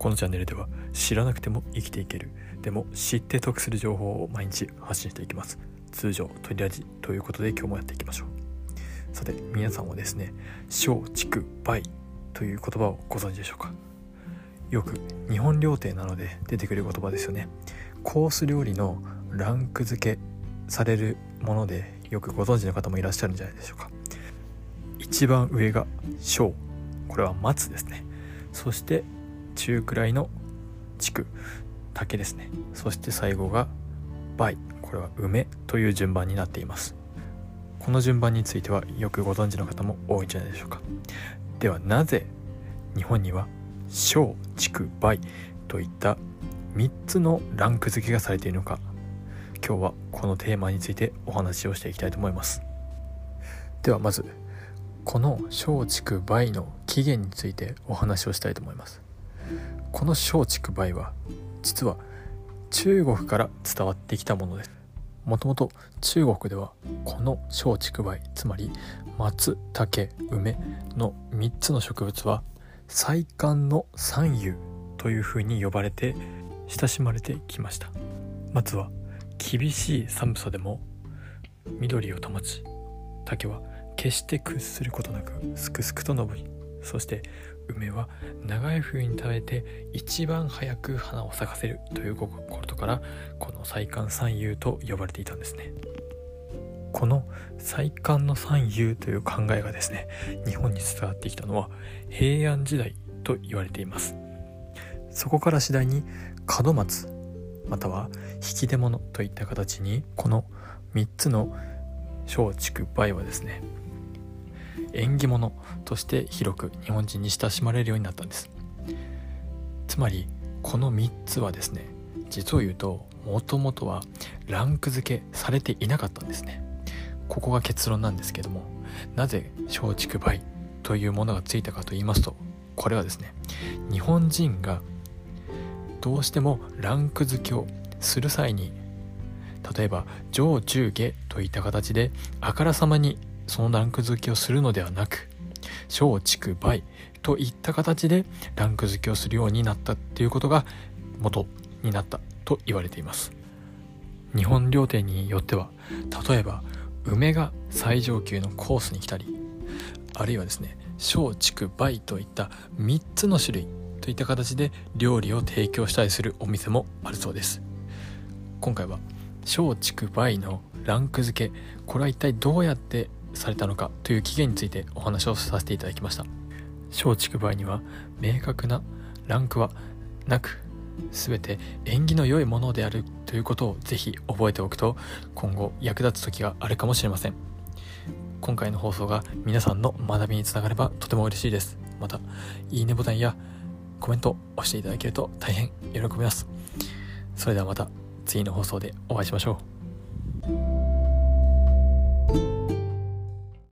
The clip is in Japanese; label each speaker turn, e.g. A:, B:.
A: このチャンネルでは知らなくても生きていける。でも知って得する情報を毎日発信していきます。通常取りラジということで今日もやっていきましょう。さて皆さんはですね小畜梅という言葉をご存知でしょうか？よく日本料亭なので出てくる言葉ですよね。コース料理のランク付けされるものでよくご存知の方もいらっしゃるんじゃないでしょうか。一番上が小。これは松ですね。そして中くらいの竹竹ですね。そして最後が梅。これは梅という順番になっています。この順番についてはよくご存知の方も多いんじゃないでしょうか。ではなぜ日本には小竹梅といった3つのランク付けがされているのか。今日はこのテーマについてお話をしていきたいと思います。ではまずこの小竹梅の起源についてお話をしたいと思います。この小竹梅は実は中国から伝わってきたものです。もともと中国ではこの小竹梅つまり松竹梅の3つの植物は菜館の三遊というふうに呼ばれて親しまれてきました。松は厳しい寒さでも緑を保ち竹は決して屈することなくすくすくと伸びそして梅は長い冬に食べて一番早く花を咲かせるということからこの菜館三遊と呼ばれていたんですね。この菜館の三遊という考えがですね日本に伝わってきたのは平安時代と言われています。そこから次第に門松または引き出物といった形にこの3つの松竹梅はですね縁起物として広く日本人に親しまれるようになったんです。つまりこの3つはですね実を言うともともとはランク付けされていなかったんですね。ここが結論なんですけどもなぜ松竹梅というものがついたかと言いますとこれはですね日本人がどうしてもランク付けをする際に例えば上中下といった形であからさまにそのランク付けをするのではなく小畜梅といった形でランク付けをするようになったっていうことが元になったと言われています。日本料亭によっては例えば梅が最上級のコースに来たりあるいはですね小畜梅といった3つの種類といった形で料理を提供したりするお店もあるそうです。今回は小畜梅のランク付けこれは一体どうやってされたのかという起源についてお話をさせていただきました。松竹梅には明確なランクはなく全て縁起の良いものであるということをぜひ覚えておくと今後役立つ時があるかもしれません。今回の放送が皆さんの学びにつながればとても嬉しいです。またいいねボタンやコメントを押していただけると大変喜びます。それではまた次の放送でお会いしましょう。